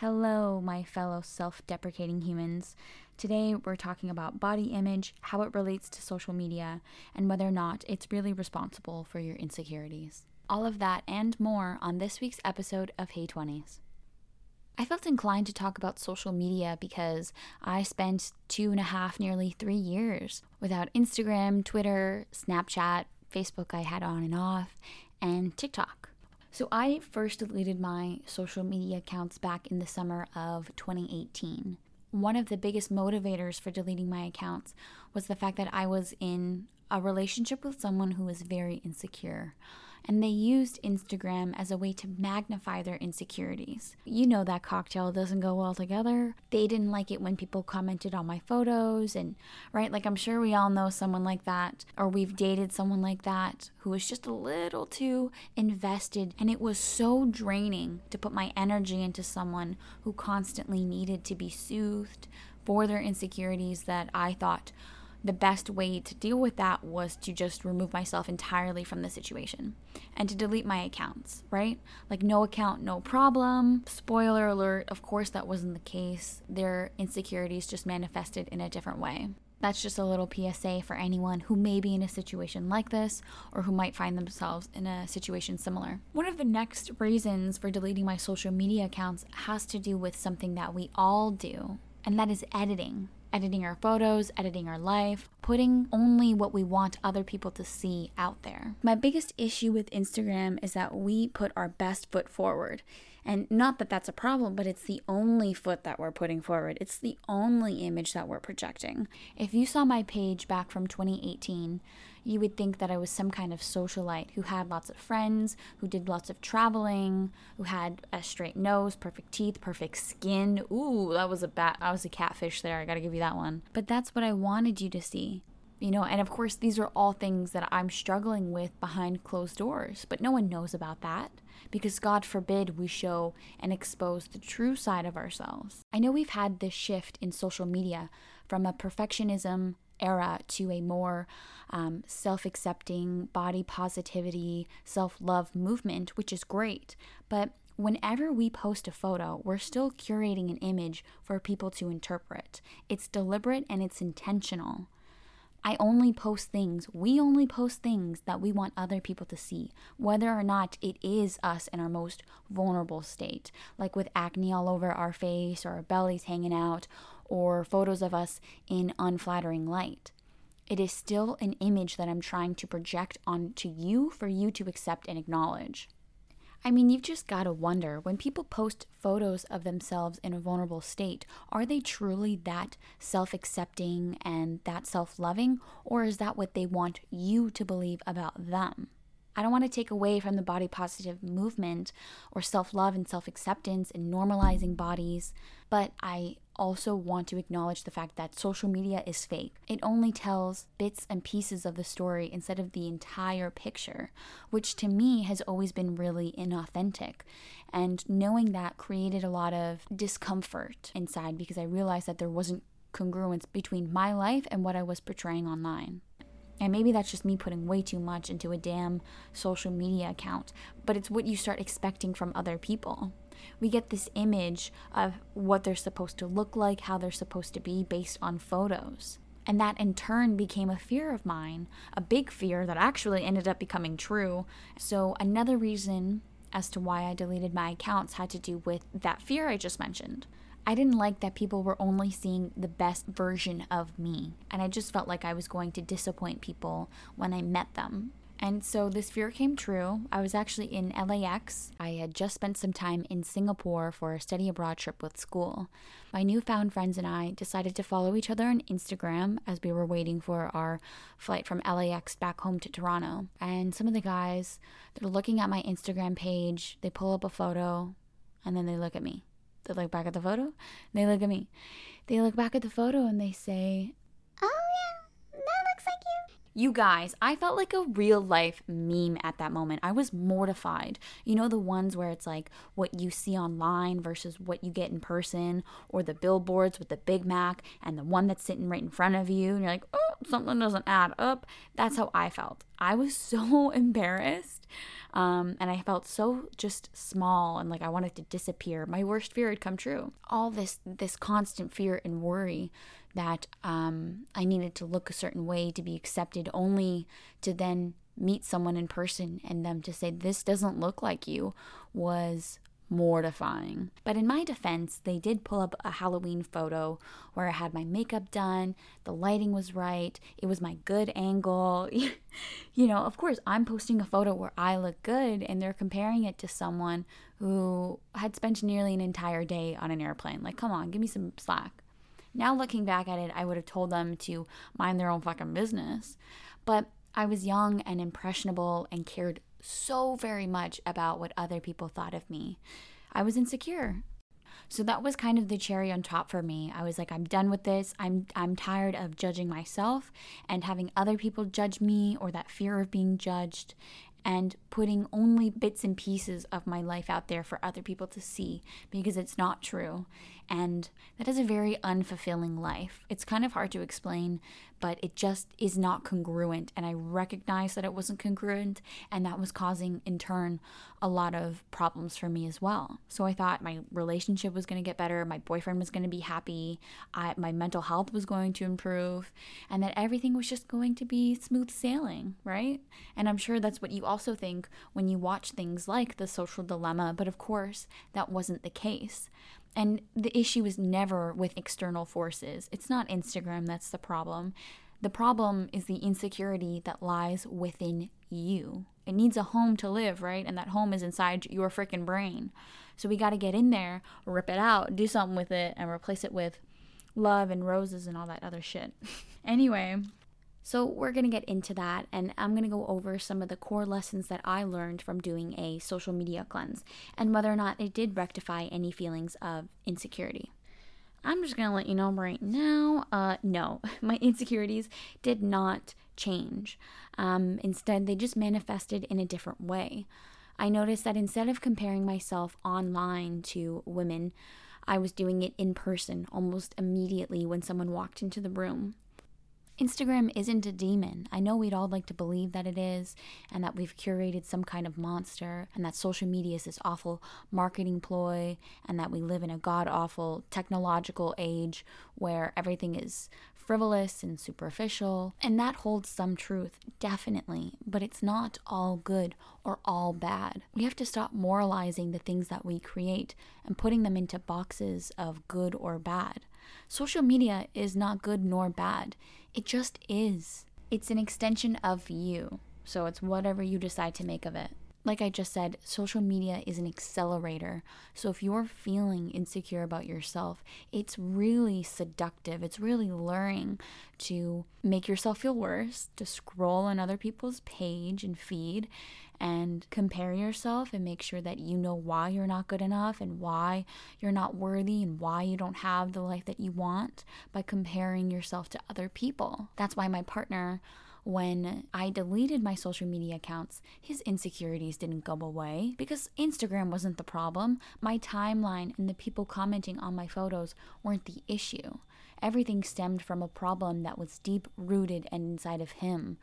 Hello, my fellow self deprecating humans. Today, we're talking about body image, how it relates to social media, and whether or not it's really responsible for your insecurities. All of that and more on this week's episode of Hey 20s. I felt inclined to talk about social media because I spent two and a half, nearly three years without Instagram, Twitter, Snapchat, Facebook, I had on and off, and TikTok. So I first deleted my social media accounts back in the summer of 2018. One of the biggest motivators for deleting my accounts was the fact that I was in a relationship with someone who was very insecure and they used Instagram as a way to magnify their insecurities. You know that cocktail doesn't go well together. They didn't like it when people commented on my photos, and right, like I'm sure we all know someone like that, or we've dated someone like that who was just a little too invested, and it was so draining to put my energy into someone who constantly needed to be soothed for their insecurities that I thought the best way to deal with that was to just remove myself entirely from the situation and to delete my accounts, right? Like, no account, no problem. Spoiler alert, of course, that wasn't the case. Their insecurities just manifested in a different way. That's just a little PSA for anyone who may be in a situation like this or who might find themselves in a situation similar. One of the next reasons for deleting my social media accounts has to do with something that we all do, and that is editing editing our photos, editing our life, putting only what we want other people to see out there. My biggest issue with Instagram is that we put our best foot forward. And not that that's a problem, but it's the only foot that we're putting forward. It's the only image that we're projecting. If you saw my page back from 2018, you would think that I was some kind of socialite who had lots of friends, who did lots of traveling, who had a straight nose, perfect teeth, perfect skin. Ooh, that was a bat. I was a catfish there. I got to give you that one. But that's what I wanted you to see. You know, and of course, these are all things that I'm struggling with behind closed doors, but no one knows about that because God forbid we show and expose the true side of ourselves. I know we've had this shift in social media from a perfectionism era to a more um, self accepting, body positivity, self love movement, which is great. But whenever we post a photo, we're still curating an image for people to interpret. It's deliberate and it's intentional. I only post things, we only post things that we want other people to see, whether or not it is us in our most vulnerable state, like with acne all over our face or our bellies hanging out, or photos of us in unflattering light. It is still an image that I'm trying to project onto you for you to accept and acknowledge. I mean, you've just got to wonder when people post photos of themselves in a vulnerable state, are they truly that self accepting and that self loving, or is that what they want you to believe about them? I don't want to take away from the body positive movement or self love and self acceptance and normalizing bodies, but I also want to acknowledge the fact that social media is fake. It only tells bits and pieces of the story instead of the entire picture, which to me has always been really inauthentic. And knowing that created a lot of discomfort inside because I realized that there wasn't congruence between my life and what I was portraying online. And maybe that's just me putting way too much into a damn social media account, but it's what you start expecting from other people. We get this image of what they're supposed to look like, how they're supposed to be based on photos. And that in turn became a fear of mine, a big fear that actually ended up becoming true. So, another reason as to why I deleted my accounts had to do with that fear I just mentioned. I didn't like that people were only seeing the best version of me, and I just felt like I was going to disappoint people when I met them. And so this fear came true. I was actually in LAX. I had just spent some time in Singapore for a study abroad trip with school. My newfound friends and I decided to follow each other on Instagram as we were waiting for our flight from LAX back home to Toronto. And some of the guys, they're looking at my Instagram page, they pull up a photo, and then they look at me. They look back at the photo, they look at me. They look back at the photo and they say, Oh, yeah, that looks like you. You guys, I felt like a real life meme at that moment. I was mortified. You know, the ones where it's like what you see online versus what you get in person, or the billboards with the Big Mac and the one that's sitting right in front of you, and you're like, oh, something doesn't add up. That's how I felt. I was so embarrassed. Um, and I felt so just small and like I wanted to disappear. My worst fear had come true. All this this constant fear and worry that um, I needed to look a certain way to be accepted, only to then meet someone in person and them to say this doesn't look like you was mortifying. But in my defense, they did pull up a Halloween photo where I had my makeup done, the lighting was right, it was my good angle. you know, of course, I'm posting a photo where I look good, and they're comparing it to someone who had spent nearly an entire day on an airplane. Like, come on, give me some slack. Now, looking back at it, I would have told them to mind their own fucking business. But I was young and impressionable and cared so very much about what other people thought of me. I was insecure. So that was kind of the cherry on top for me. I was like I'm done with this. I'm I'm tired of judging myself and having other people judge me or that fear of being judged and putting only bits and pieces of my life out there for other people to see because it's not true. And that is a very unfulfilling life. It's kind of hard to explain, but it just is not congruent. And I recognized that it wasn't congruent, and that was causing, in turn, a lot of problems for me as well. So I thought my relationship was going to get better, my boyfriend was going to be happy, I, my mental health was going to improve, and that everything was just going to be smooth sailing, right? And I'm sure that's what you also think when you watch things like The Social Dilemma, but of course, that wasn't the case. And the issue is never with external forces. It's not Instagram that's the problem. The problem is the insecurity that lies within you. It needs a home to live, right? And that home is inside your freaking brain. So we got to get in there, rip it out, do something with it, and replace it with love and roses and all that other shit. anyway, so, we're going to get into that, and I'm going to go over some of the core lessons that I learned from doing a social media cleanse and whether or not it did rectify any feelings of insecurity. I'm just going to let you know right now uh, no, my insecurities did not change. Um, instead, they just manifested in a different way. I noticed that instead of comparing myself online to women, I was doing it in person almost immediately when someone walked into the room. Instagram isn't a demon. I know we'd all like to believe that it is, and that we've curated some kind of monster, and that social media is this awful marketing ploy, and that we live in a god awful technological age where everything is frivolous and superficial. And that holds some truth, definitely, but it's not all good or all bad. We have to stop moralizing the things that we create and putting them into boxes of good or bad. Social media is not good nor bad. It just is. It's an extension of you. So it's whatever you decide to make of it. Like I just said, social media is an accelerator. So if you're feeling insecure about yourself, it's really seductive. It's really luring to make yourself feel worse, to scroll on other people's page and feed and compare yourself and make sure that you know why you're not good enough and why you're not worthy and why you don't have the life that you want by comparing yourself to other people. That's why my partner when I deleted my social media accounts, his insecurities didn't go away because Instagram wasn't the problem. My timeline and the people commenting on my photos weren't the issue. Everything stemmed from a problem that was deep rooted and inside of him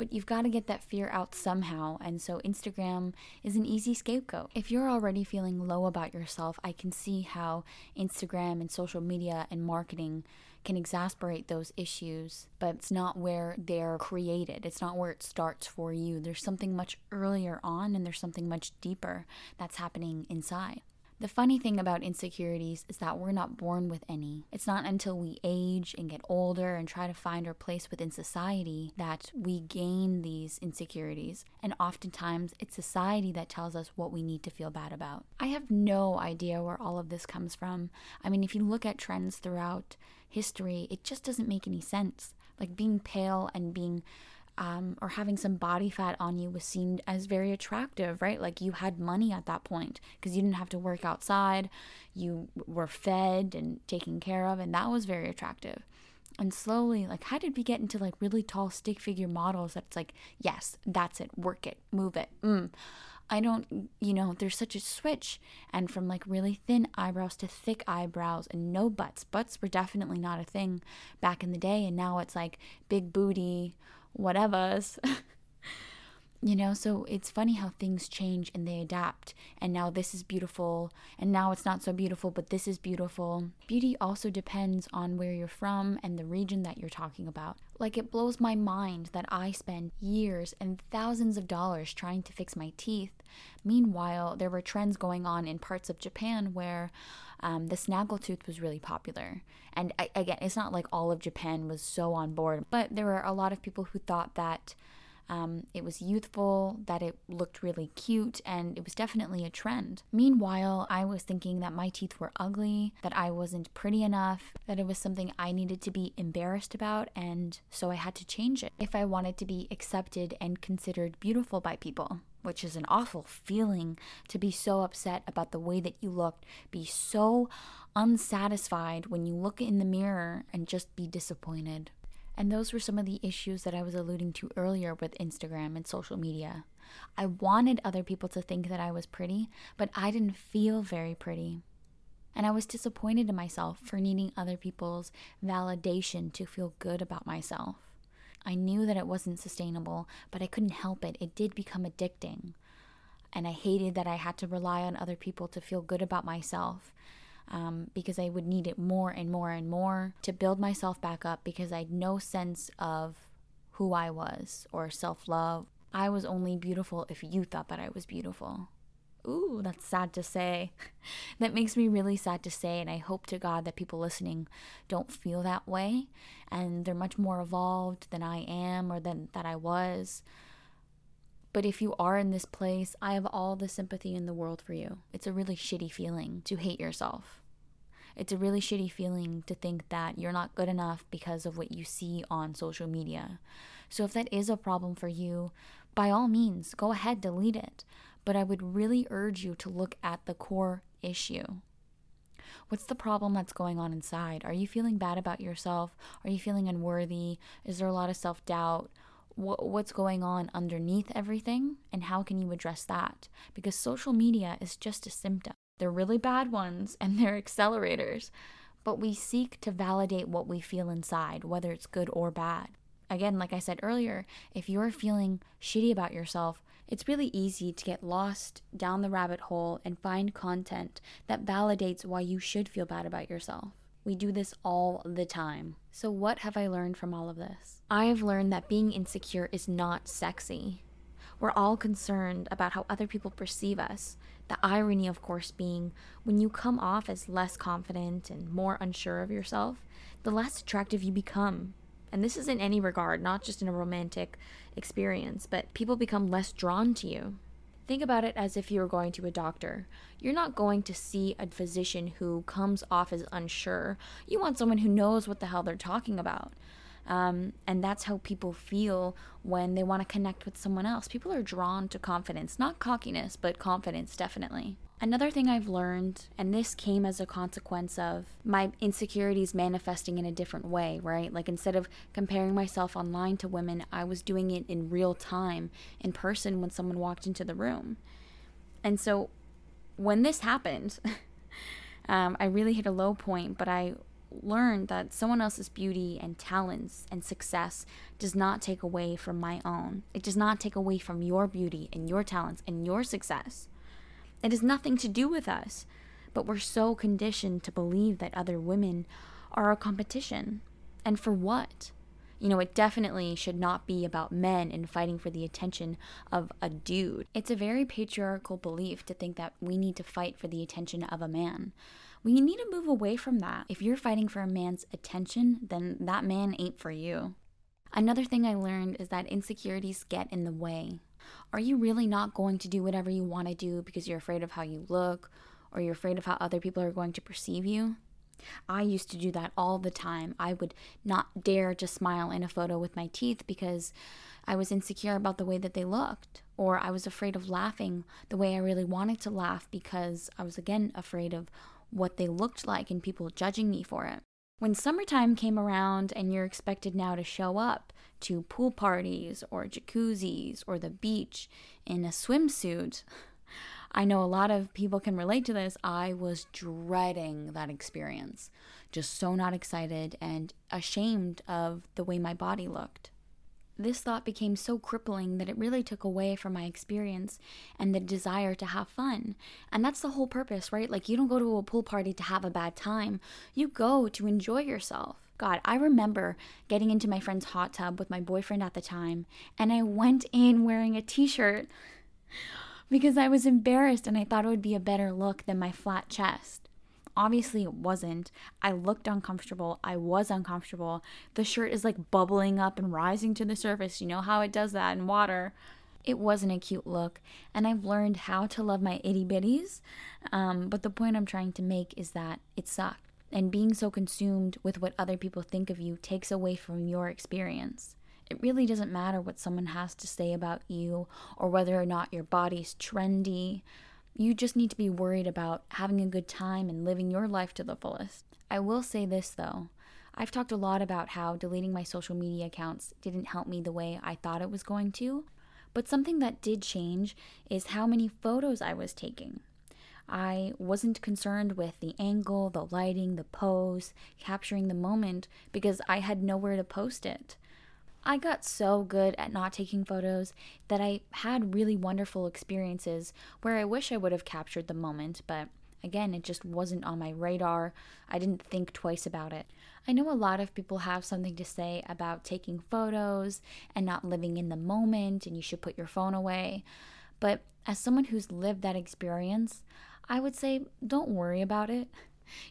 but you've got to get that fear out somehow. And so Instagram is an easy scapegoat. If you're already feeling low about yourself, I can see how Instagram and social media and marketing can exasperate those issues, but it's not where they're created. It's not where it starts for you. There's something much earlier on and there's something much deeper that's happening inside. The funny thing about insecurities is that we're not born with any. It's not until we age and get older and try to find our place within society that we gain these insecurities. And oftentimes, it's society that tells us what we need to feel bad about. I have no idea where all of this comes from. I mean, if you look at trends throughout history, it just doesn't make any sense. Like being pale and being um, or having some body fat on you was seen as very attractive, right? Like you had money at that point because you didn't have to work outside, you were fed and taken care of, and that was very attractive. And slowly, like, how did we get into like really tall stick figure models that's like, yes, that's it, work it, move it. Mm. I don't, you know, there's such a switch. And from like really thin eyebrows to thick eyebrows and no butts. Butts were definitely not a thing back in the day. And now it's like big booty, whatevers. You know, so it's funny how things change and they adapt. And now this is beautiful, and now it's not so beautiful, but this is beautiful. Beauty also depends on where you're from and the region that you're talking about. Like, it blows my mind that I spend years and thousands of dollars trying to fix my teeth. Meanwhile, there were trends going on in parts of Japan where um, the snaggletooth was really popular. And I, again, it's not like all of Japan was so on board, but there were a lot of people who thought that um, it was youthful, that it looked really cute, and it was definitely a trend. Meanwhile, I was thinking that my teeth were ugly, that I wasn't pretty enough, that it was something I needed to be embarrassed about, and so I had to change it if I wanted to be accepted and considered beautiful by people. Which is an awful feeling to be so upset about the way that you looked, be so unsatisfied when you look in the mirror and just be disappointed. And those were some of the issues that I was alluding to earlier with Instagram and social media. I wanted other people to think that I was pretty, but I didn't feel very pretty. And I was disappointed in myself for needing other people's validation to feel good about myself. I knew that it wasn't sustainable, but I couldn't help it. It did become addicting. And I hated that I had to rely on other people to feel good about myself um, because I would need it more and more and more to build myself back up because I had no sense of who I was or self love. I was only beautiful if you thought that I was beautiful. Ooh, that's sad to say. that makes me really sad to say, and I hope to God that people listening don't feel that way and they're much more evolved than I am or than that I was. But if you are in this place, I have all the sympathy in the world for you. It's a really shitty feeling to hate yourself. It's a really shitty feeling to think that you're not good enough because of what you see on social media. So if that is a problem for you, by all means, go ahead, delete it. But I would really urge you to look at the core issue. What's the problem that's going on inside? Are you feeling bad about yourself? Are you feeling unworthy? Is there a lot of self doubt? What's going on underneath everything? And how can you address that? Because social media is just a symptom. They're really bad ones and they're accelerators. But we seek to validate what we feel inside, whether it's good or bad. Again, like I said earlier, if you're feeling shitty about yourself, it's really easy to get lost down the rabbit hole and find content that validates why you should feel bad about yourself. We do this all the time. So, what have I learned from all of this? I've learned that being insecure is not sexy. We're all concerned about how other people perceive us. The irony, of course, being when you come off as less confident and more unsure of yourself, the less attractive you become. And this is in any regard, not just in a romantic experience, but people become less drawn to you. Think about it as if you were going to a doctor. You're not going to see a physician who comes off as unsure. You want someone who knows what the hell they're talking about. Um, and that's how people feel when they want to connect with someone else. People are drawn to confidence, not cockiness, but confidence, definitely. Another thing I've learned, and this came as a consequence of my insecurities manifesting in a different way, right? Like instead of comparing myself online to women, I was doing it in real time, in person, when someone walked into the room. And so when this happened, um, I really hit a low point, but I learned that someone else's beauty and talents and success does not take away from my own. It does not take away from your beauty and your talents and your success. It has nothing to do with us, but we're so conditioned to believe that other women are a competition. And for what? You know, it definitely should not be about men and fighting for the attention of a dude. It's a very patriarchal belief to think that we need to fight for the attention of a man. We need to move away from that. If you're fighting for a man's attention, then that man ain't for you. Another thing I learned is that insecurities get in the way. Are you really not going to do whatever you want to do because you're afraid of how you look or you're afraid of how other people are going to perceive you? I used to do that all the time. I would not dare to smile in a photo with my teeth because I was insecure about the way that they looked, or I was afraid of laughing the way I really wanted to laugh because I was again afraid of what they looked like and people judging me for it. When summertime came around and you're expected now to show up to pool parties or jacuzzis or the beach in a swimsuit, I know a lot of people can relate to this. I was dreading that experience, just so not excited and ashamed of the way my body looked. This thought became so crippling that it really took away from my experience and the desire to have fun. And that's the whole purpose, right? Like, you don't go to a pool party to have a bad time, you go to enjoy yourself. God, I remember getting into my friend's hot tub with my boyfriend at the time, and I went in wearing a t shirt because I was embarrassed and I thought it would be a better look than my flat chest. Obviously, it wasn't. I looked uncomfortable. I was uncomfortable. The shirt is like bubbling up and rising to the surface. You know how it does that in water. It wasn't a cute look, and I've learned how to love my itty bitties. Um, but the point I'm trying to make is that it sucked. And being so consumed with what other people think of you takes away from your experience. It really doesn't matter what someone has to say about you or whether or not your body's trendy. You just need to be worried about having a good time and living your life to the fullest. I will say this though. I've talked a lot about how deleting my social media accounts didn't help me the way I thought it was going to, but something that did change is how many photos I was taking. I wasn't concerned with the angle, the lighting, the pose, capturing the moment because I had nowhere to post it. I got so good at not taking photos that I had really wonderful experiences where I wish I would have captured the moment, but again, it just wasn't on my radar. I didn't think twice about it. I know a lot of people have something to say about taking photos and not living in the moment, and you should put your phone away. But as someone who's lived that experience, I would say don't worry about it.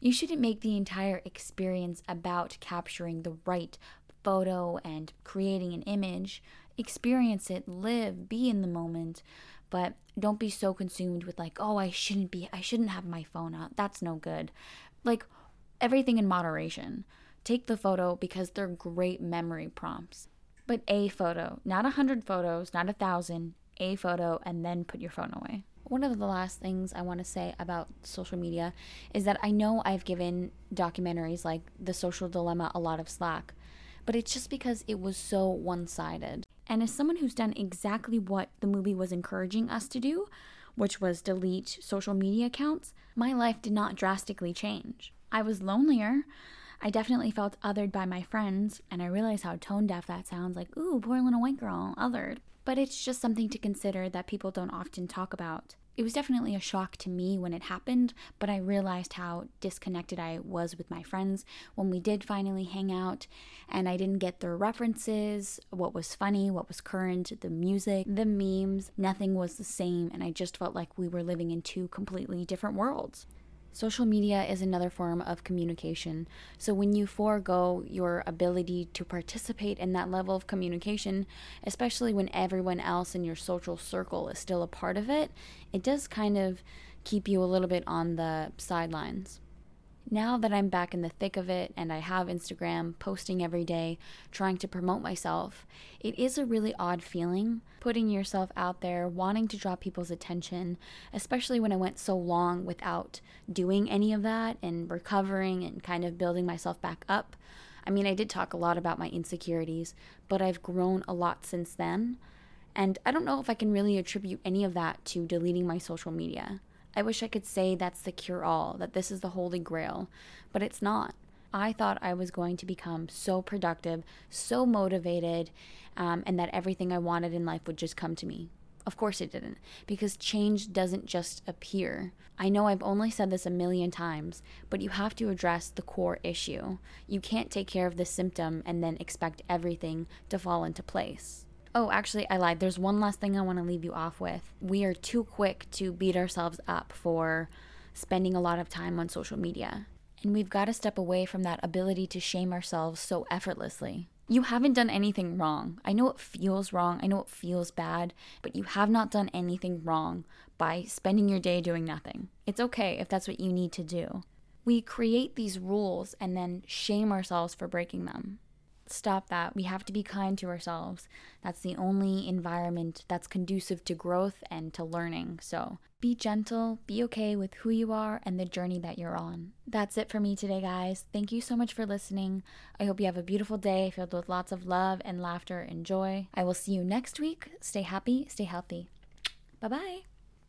You shouldn't make the entire experience about capturing the right photo and creating an image. Experience it, live, be in the moment, but don't be so consumed with like, oh, I shouldn't be, I shouldn't have my phone out. That's no good. Like everything in moderation. Take the photo because they're great memory prompts. But a photo, not a hundred photos, not a thousand, a photo, and then put your phone away. One of the last things I want to say about social media is that I know I've given documentaries like The Social Dilemma a lot of slack, but it's just because it was so one sided. And as someone who's done exactly what the movie was encouraging us to do, which was delete social media accounts, my life did not drastically change. I was lonelier. I definitely felt othered by my friends, and I realize how tone deaf that sounds like, ooh, poor little white girl, othered. But it's just something to consider that people don't often talk about. It was definitely a shock to me when it happened, but I realized how disconnected I was with my friends when we did finally hang out, and I didn't get their references, what was funny, what was current, the music, the memes. Nothing was the same, and I just felt like we were living in two completely different worlds. Social media is another form of communication. So when you forego your ability to participate in that level of communication, especially when everyone else in your social circle is still a part of it, it does kind of keep you a little bit on the sidelines now that I'm back in the thick of it and I have Instagram posting every day, trying to promote myself, it is a really odd feeling putting yourself out there, wanting to draw people's attention, especially when I went so long without doing any of that and recovering and kind of building myself back up. I mean, I did talk a lot about my insecurities, but I've grown a lot since then. And I don't know if I can really attribute any of that to deleting my social media. I wish I could say that's the cure all, that this is the holy grail, but it's not. I thought I was going to become so productive, so motivated, um, and that everything I wanted in life would just come to me. Of course it didn't, because change doesn't just appear. I know I've only said this a million times, but you have to address the core issue. You can't take care of the symptom and then expect everything to fall into place. Oh, actually, I lied. There's one last thing I want to leave you off with. We are too quick to beat ourselves up for spending a lot of time on social media. And we've got to step away from that ability to shame ourselves so effortlessly. You haven't done anything wrong. I know it feels wrong. I know it feels bad, but you have not done anything wrong by spending your day doing nothing. It's okay if that's what you need to do. We create these rules and then shame ourselves for breaking them stop that. We have to be kind to ourselves. That's the only environment that's conducive to growth and to learning. So be gentle, be okay with who you are and the journey that you're on. That's it for me today, guys. Thank you so much for listening. I hope you have a beautiful day filled with lots of love and laughter and joy. I will see you next week. Stay happy, stay healthy. Bye bye.